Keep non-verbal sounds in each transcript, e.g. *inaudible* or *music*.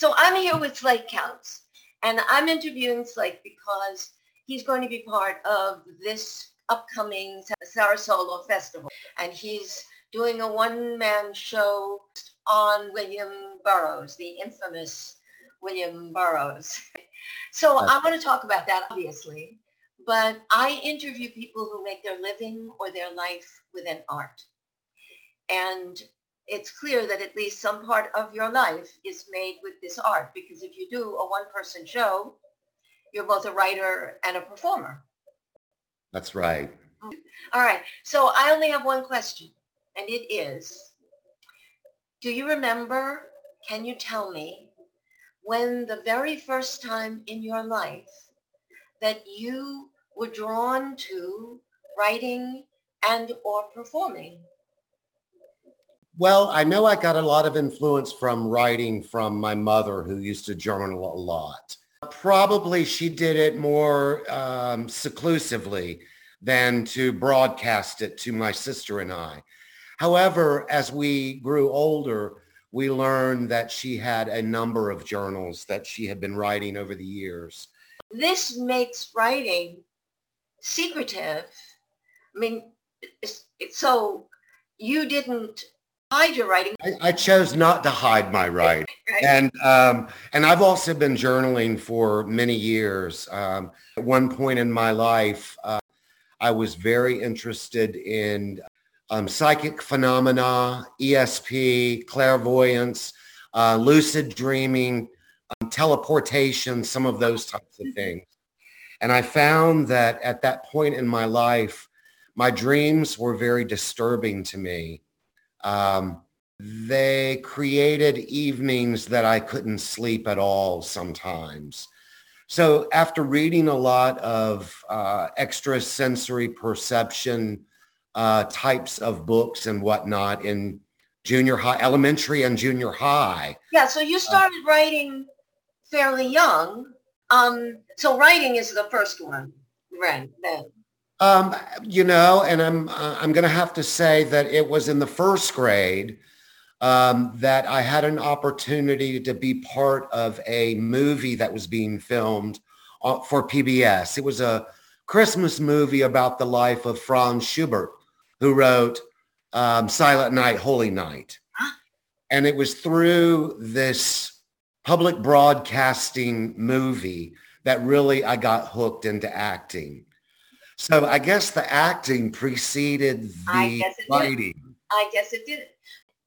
So I'm here with Slate Counts, and I'm interviewing Slate because he's going to be part of this upcoming Sarasolo Festival, and he's doing a one-man show on William Burroughs, the infamous William Burroughs. So I want to talk about that, obviously, but I interview people who make their living or their life within art. And it's clear that at least some part of your life is made with this art because if you do a one-person show, you're both a writer and a performer. That's right. All right. So I only have one question, and it is, do you remember, can you tell me, when the very first time in your life that you were drawn to writing and or performing? Well, I know I got a lot of influence from writing from my mother who used to journal a lot. Probably she did it more um, seclusively than to broadcast it to my sister and I. However, as we grew older, we learned that she had a number of journals that she had been writing over the years. This makes writing secretive. I mean, so you didn't hide your writing. I, I chose not to hide my *laughs* writing. right. And um, and I've also been journaling for many years. Um, at one point in my life, uh, I was very interested in um, psychic phenomena, ESP, clairvoyance, uh, lucid dreaming, um, teleportation, some of those types of things. And I found that at that point in my life, my dreams were very disturbing to me. Um, they created evenings that I couldn't sleep at all sometimes. So after reading a lot of uh, extrasensory perception uh, types of books and whatnot in junior high, elementary and junior high. Yeah, so you started uh, writing fairly young. Um, so writing is the first one, right? Then. Um, you know, and I'm uh, I'm going to have to say that it was in the first grade um, that I had an opportunity to be part of a movie that was being filmed uh, for PBS. It was a Christmas movie about the life of Franz Schubert, who wrote um, Silent Night, Holy Night. And it was through this public broadcasting movie that really I got hooked into acting. So I guess the acting preceded the I writing. Did. I guess it did.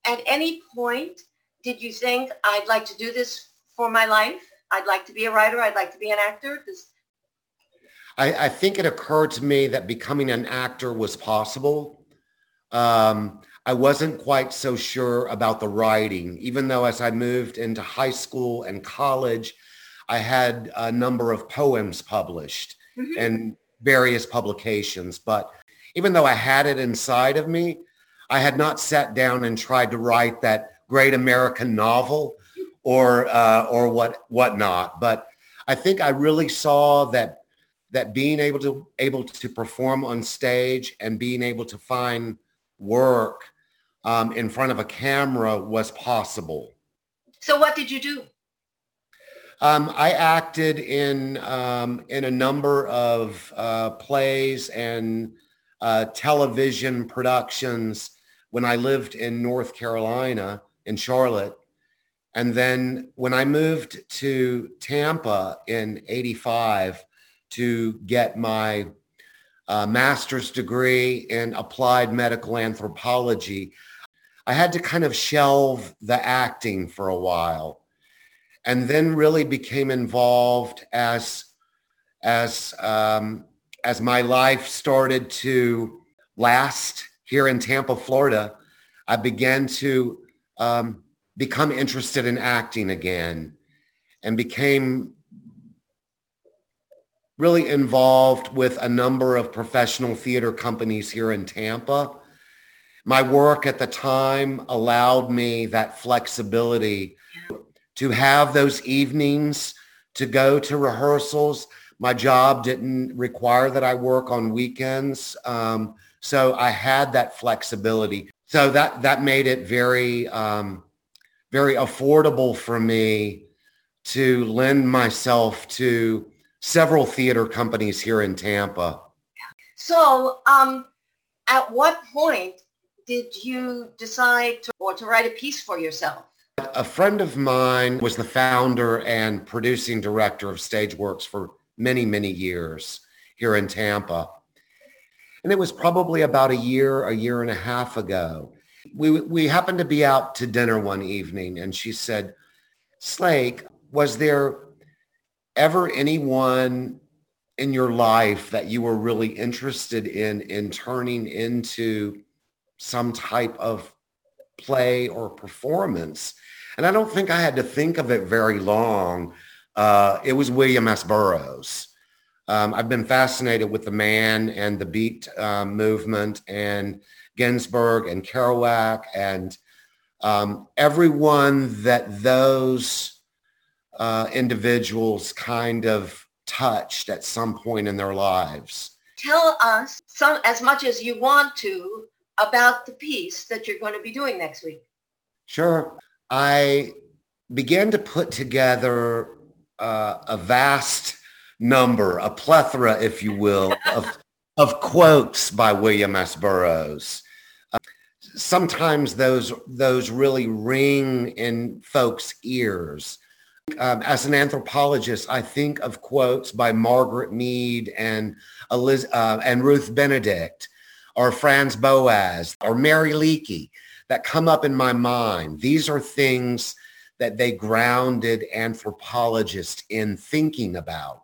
At any point, did you think I'd like to do this for my life? I'd like to be a writer. I'd like to be an actor. This... I, I think it occurred to me that becoming an actor was possible. Um, I wasn't quite so sure about the writing, even though as I moved into high school and college, I had a number of poems published. Mm-hmm. And various publications. But even though I had it inside of me, I had not sat down and tried to write that great American novel or uh, or what whatnot. But I think I really saw that that being able to able to perform on stage and being able to find work um, in front of a camera was possible. So what did you do? Um, I acted in um, in a number of uh, plays and uh, television productions when I lived in North Carolina in Charlotte. And then when I moved to Tampa in 85 to get my uh, master's degree in applied medical anthropology, I had to kind of shelve the acting for a while and then really became involved as as um, as my life started to last here in Tampa, Florida. I began to um, become interested in acting again, and became really involved with a number of professional theater companies here in Tampa. My work at the time allowed me that flexibility to have those evenings to go to rehearsals. My job didn't require that I work on weekends. Um, so I had that flexibility. So that, that made it very, um, very affordable for me to lend myself to several theater companies here in Tampa. So, um, at what point did you decide to, or to write a piece for yourself? A friend of mine was the founder and producing director of Stageworks for many, many years here in Tampa. And it was probably about a year, a year and a half ago. We, we happened to be out to dinner one evening and she said, Slate, was there ever anyone in your life that you were really interested in in turning into some type of play or performance? And I don't think I had to think of it very long. Uh, it was William S. Burroughs. Um, I've been fascinated with the man and the beat uh, movement and Ginsberg and Kerouac and um, everyone that those uh, individuals kind of touched at some point in their lives. Tell us some as much as you want to about the piece that you're going to be doing next week. Sure. I began to put together uh, a vast number, a plethora, if you will, of, of quotes by William S. Burroughs. Uh, sometimes those, those really ring in folks' ears. Um, as an anthropologist, I think of quotes by Margaret Mead and, Eliz- uh, and Ruth Benedict or Franz Boas or Mary Leakey that come up in my mind. These are things that they grounded anthropologists in thinking about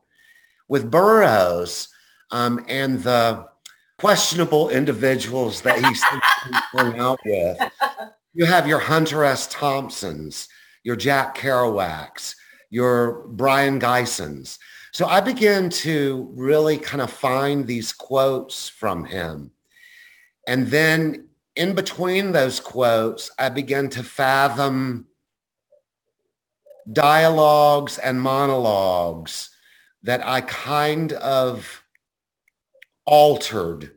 with Burroughs um, and the questionable individuals that he's hung out with. You have your Hunter S. Thompsons, your Jack Kerouacs, your Brian Gysins. So I began to really kind of find these quotes from him. And then in between those quotes, I began to fathom dialogues and monologues that I kind of altered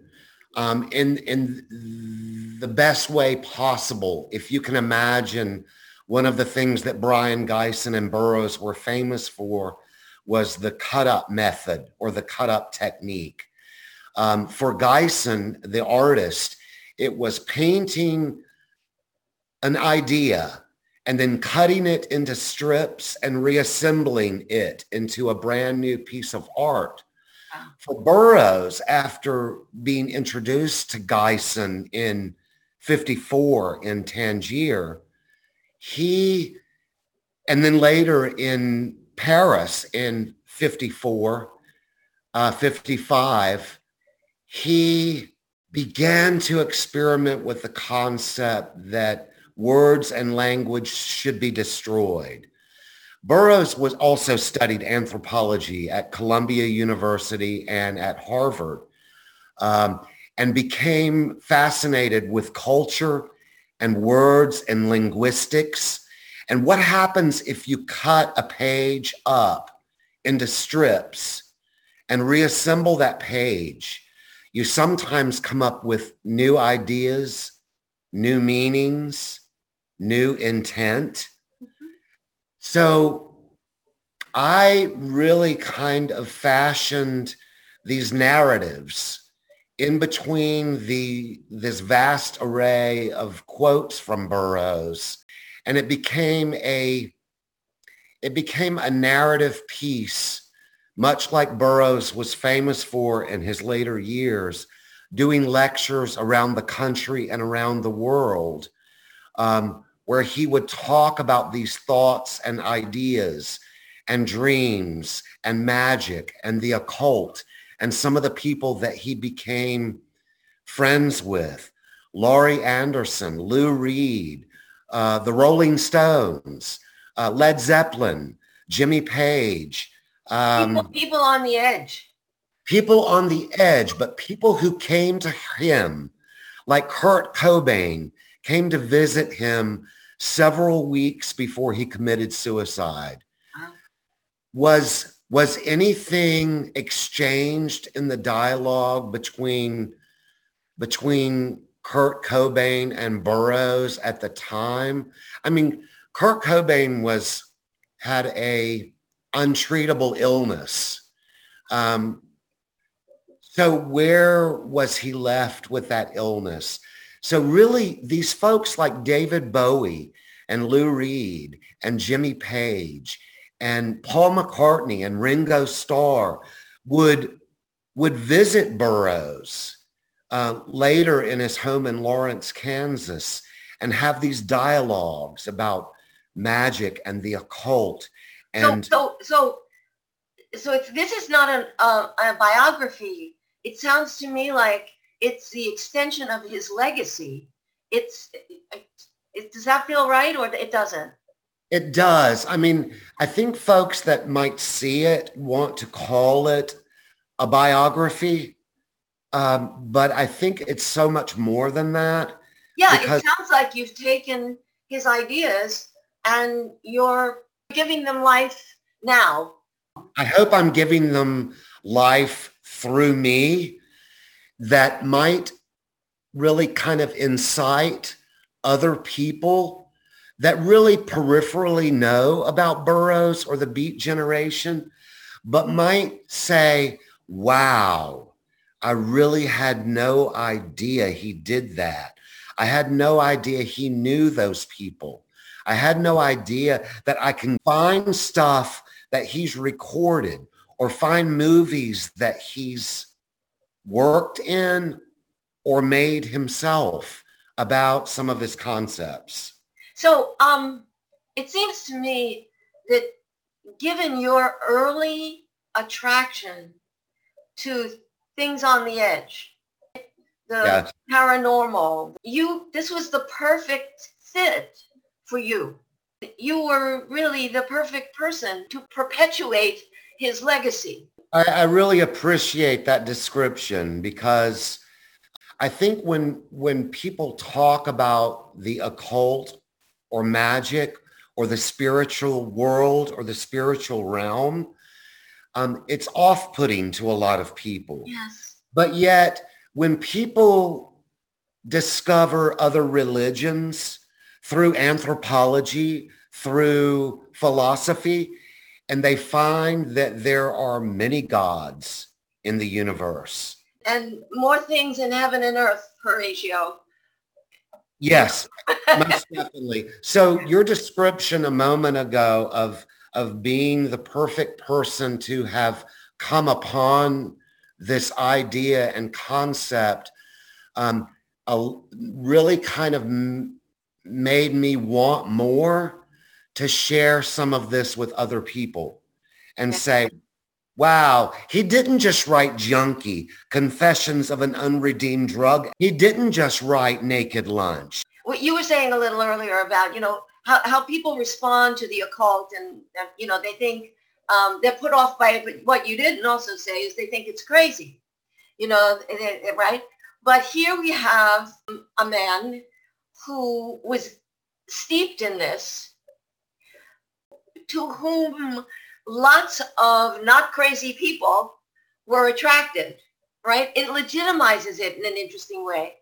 um, in in the best way possible. If you can imagine, one of the things that Brian Gysin and Burroughs were famous for was the cut up method or the cut up technique. Um, for Gysin, the artist, it was painting an idea and then cutting it into strips and reassembling it into a brand new piece of art. For Burroughs, after being introduced to Gysin in 54 in Tangier, he, and then later in Paris in 54, uh, 55, he began to experiment with the concept that words and language should be destroyed. Burroughs was also studied anthropology at Columbia University and at Harvard um, and became fascinated with culture and words and linguistics. And what happens if you cut a page up into strips and reassemble that page? You sometimes come up with new ideas, new meanings, new intent. Mm-hmm. So I really kind of fashioned these narratives in between the this vast array of quotes from Burroughs and it became a it became a narrative piece much like Burroughs was famous for in his later years doing lectures around the country and around the world um, where he would talk about these thoughts and ideas and dreams and magic and the occult and some of the people that he became friends with. Laurie Anderson, Lou Reed, uh, the Rolling Stones, uh, Led Zeppelin, Jimmy Page. Um, people, people on the edge. People on the edge, but people who came to him, like Kurt Cobain, came to visit him several weeks before he committed suicide. Was was anything exchanged in the dialogue between between Kurt Cobain and Burroughs at the time? I mean, Kurt Cobain was had a untreatable illness. Um, so where was he left with that illness? So really, these folks like David Bowie and Lou Reed and Jimmy Page and Paul McCartney and Ringo Starr would would visit Burroughs uh, later in his home in Lawrence, Kansas, and have these dialogues about magic and the occult. And so, so, so, so it's, this is not an, uh, a biography. It sounds to me like it's the extension of his legacy. It's, it, does that feel right or it doesn't? It does. I mean, I think folks that might see it want to call it a biography, um, but I think it's so much more than that. Yeah, because- it sounds like you've taken his ideas and you're giving them life now. I hope I'm giving them life through me that might really kind of incite other people that really peripherally know about Burroughs or the Beat Generation, but might say, wow, I really had no idea he did that. I had no idea he knew those people. I had no idea that I can find stuff that he's recorded or find movies that he's worked in or made himself about some of his concepts. So um, it seems to me that given your early attraction to things on the edge, the yes. paranormal, you this was the perfect fit for you. You were really the perfect person to perpetuate his legacy. I, I really appreciate that description because I think when when people talk about the occult or magic or the spiritual world or the spiritual realm, um, it's off-putting to a lot of people. Yes. But yet, when people discover other religions through anthropology, through philosophy, and they find that there are many gods in the universe. And more things in heaven and earth, Horatio. Yes, most definitely. So your description a moment ago of of being the perfect person to have come upon this idea and concept um, a, really kind of m- made me want more to share some of this with other people and say, wow, he didn't just write Junkie, Confessions of an Unredeemed Drug. He didn't just write Naked Lunch. What you were saying a little earlier about, you know, how, how people respond to the occult and, you know, they think um, they're put off by it. But what you didn't also say is they think it's crazy, you know, right? But here we have a man who was steeped in this, to whom lots of not crazy people were attracted, right? It legitimizes it in an interesting way.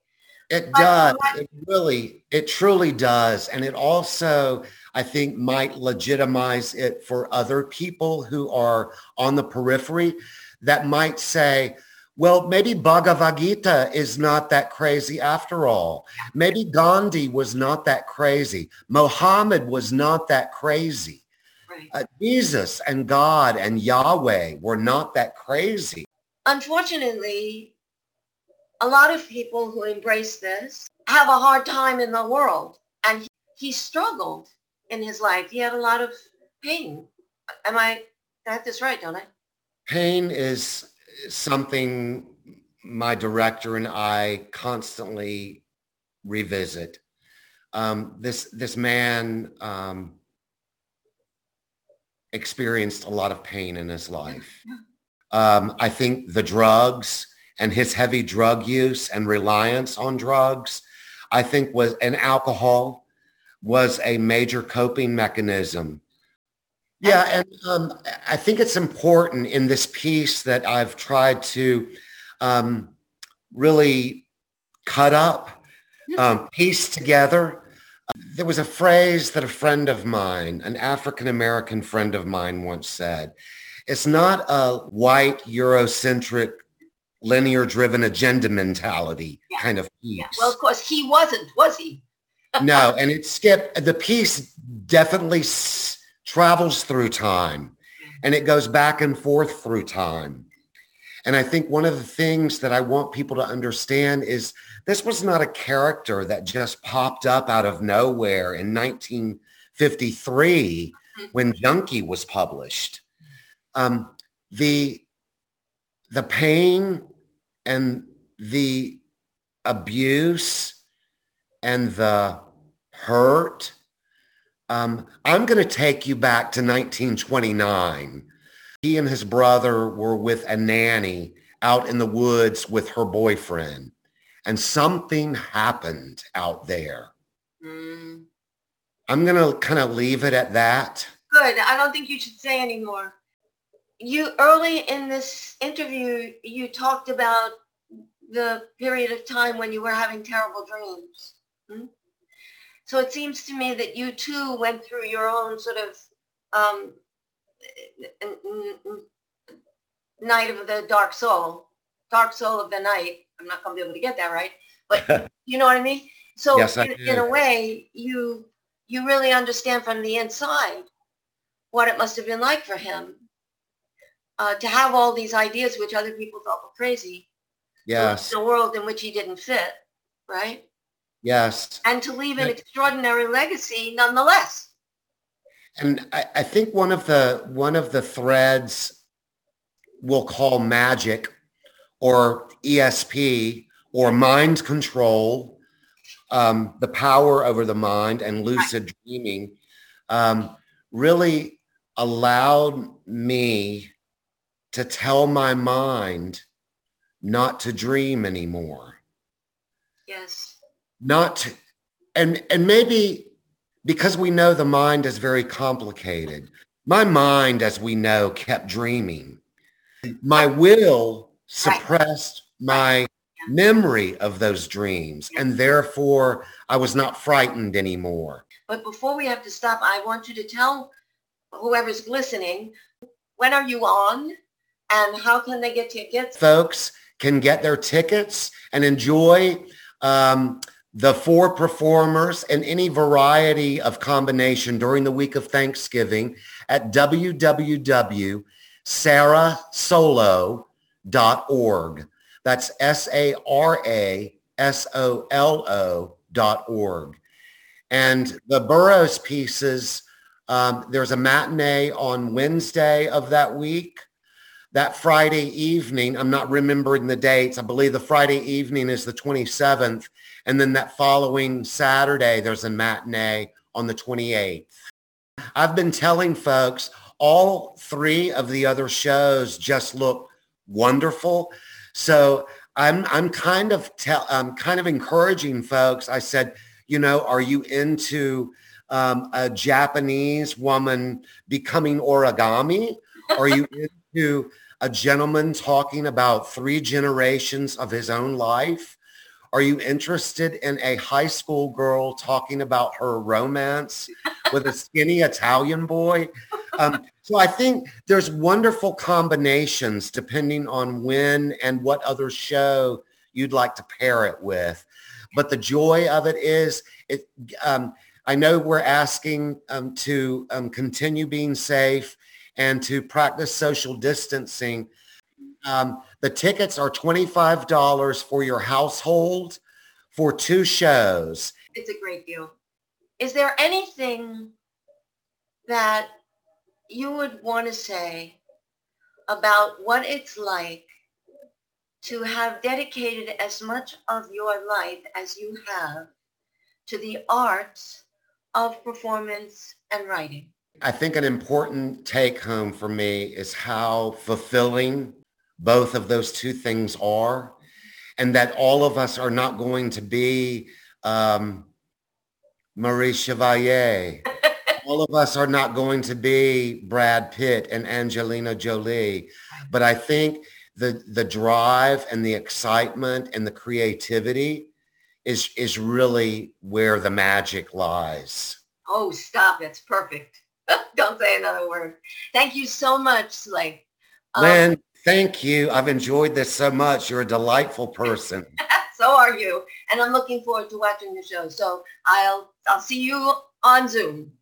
It does. It really, it truly does. And it also, I think, might legitimize it for other people who are on the periphery that might say, well, maybe Bhagavad Gita is not that crazy after all. Maybe Gandhi was not that crazy. Mohammed was not that crazy. Right. Uh, Jesus and God and Yahweh were not that crazy. Unfortunately, a lot of people who embrace this have a hard time in the world. And he, he struggled in his life. He had a lot of pain. Am I, I have this right, don't I? Pain is something my director and I constantly revisit. Um, this this man um, experienced a lot of pain in his life. Um, I think the drugs and his heavy drug use and reliance on drugs, I think was and alcohol was a major coping mechanism. Yeah, and um, I think it's important in this piece that I've tried to um, really cut up, um, piece together There was a phrase that a friend of mine, an African American friend of mine once said. It's not a white Eurocentric linear driven agenda mentality yeah. kind of piece. Yeah. Well, of course he wasn't, was he? *laughs* no, and it skipped the piece definitely s- travels through time and it goes back and forth through time. And I think one of the things that I want people to understand is this was not a character that just popped up out of nowhere in 1953 mm-hmm. when Junkie was published. Um, the the pain and the abuse and the hurt. Um, I'm going to take you back to 1929. He and his brother were with a nanny out in the woods with her boyfriend and something happened out there. Mm. I'm going to kind of leave it at that. Good. I don't think you should say anymore. You early in this interview, you talked about the period of time when you were having terrible dreams. Hmm? So it seems to me that you too went through your own sort of um, night of the dark soul, dark soul of the night, I'm not going to be able to get that right, but *laughs* you know what I mean? So yes, in, in, a way, you you really understand from the inside what it must have been like for him uh, to have all these ideas which other people thought were crazy. Yes. In a world in which he didn't fit, right? Yes. And to leave an extraordinary legacy nonetheless. And I, I think one of the one of the threads we'll call magic or ESP or mind control, um, the power over the mind and lucid dreaming um, really allowed me to tell my mind not to dream anymore. Yes. Not and and maybe because we know the mind is very complicated. My mind, as we know, kept dreaming. My will suppressed my memory of those dreams and therefore I was not frightened anymore. But before we have to stop, I want you to tell whoever's listening, when are you on and how can they get tickets? Folks can get their tickets and enjoy um, the four performers and any variety of combination during the week of Thanksgiving at www.sarasolo.com dot org. That's S-A-R-A-S-O-L-O dot org. And the Burroughs pieces, um, there's a matinee on Wednesday of that week. That Friday evening, I'm not remembering the dates. I believe the Friday evening is the 27th. And then that following Saturday, there's a matinee on the 28th. I've been telling folks all three of the other shows just look wonderful. So I'm I'm kind of tell I'm kind of encouraging folks. I said, you know, are you into um, a Japanese woman becoming origami? Are you *laughs* into a gentleman talking about three generations of his own life? Are you interested in a high school girl talking about her romance with a skinny Italian boy? Um, so I think there's wonderful combinations depending on when and what other show you'd like to pair it with. But the joy of it is, it. Um, I know we're asking um, to um, continue being safe and to practice social distancing. Um, the tickets are $25 for your household for two shows. It's a great deal. Is there anything that you would want to say about what it's like to have dedicated as much of your life as you have to the arts of performance and writing? I think an important take home for me is how fulfilling both of those two things are and that all of us are not going to be um, Marie Chevalier *laughs* all of us are not going to be Brad Pitt and Angelina Jolie, but I think the the drive and the excitement and the creativity is is really where the magic lies. Oh, stop. It's perfect. *laughs* Don't say another word. Thank you so much, Slate. Um, Lynn, thank you. I've enjoyed this so much. You're a delightful person. *laughs* so are you. And I'm looking forward to watching the show. So I'll I'll see you on Zoom.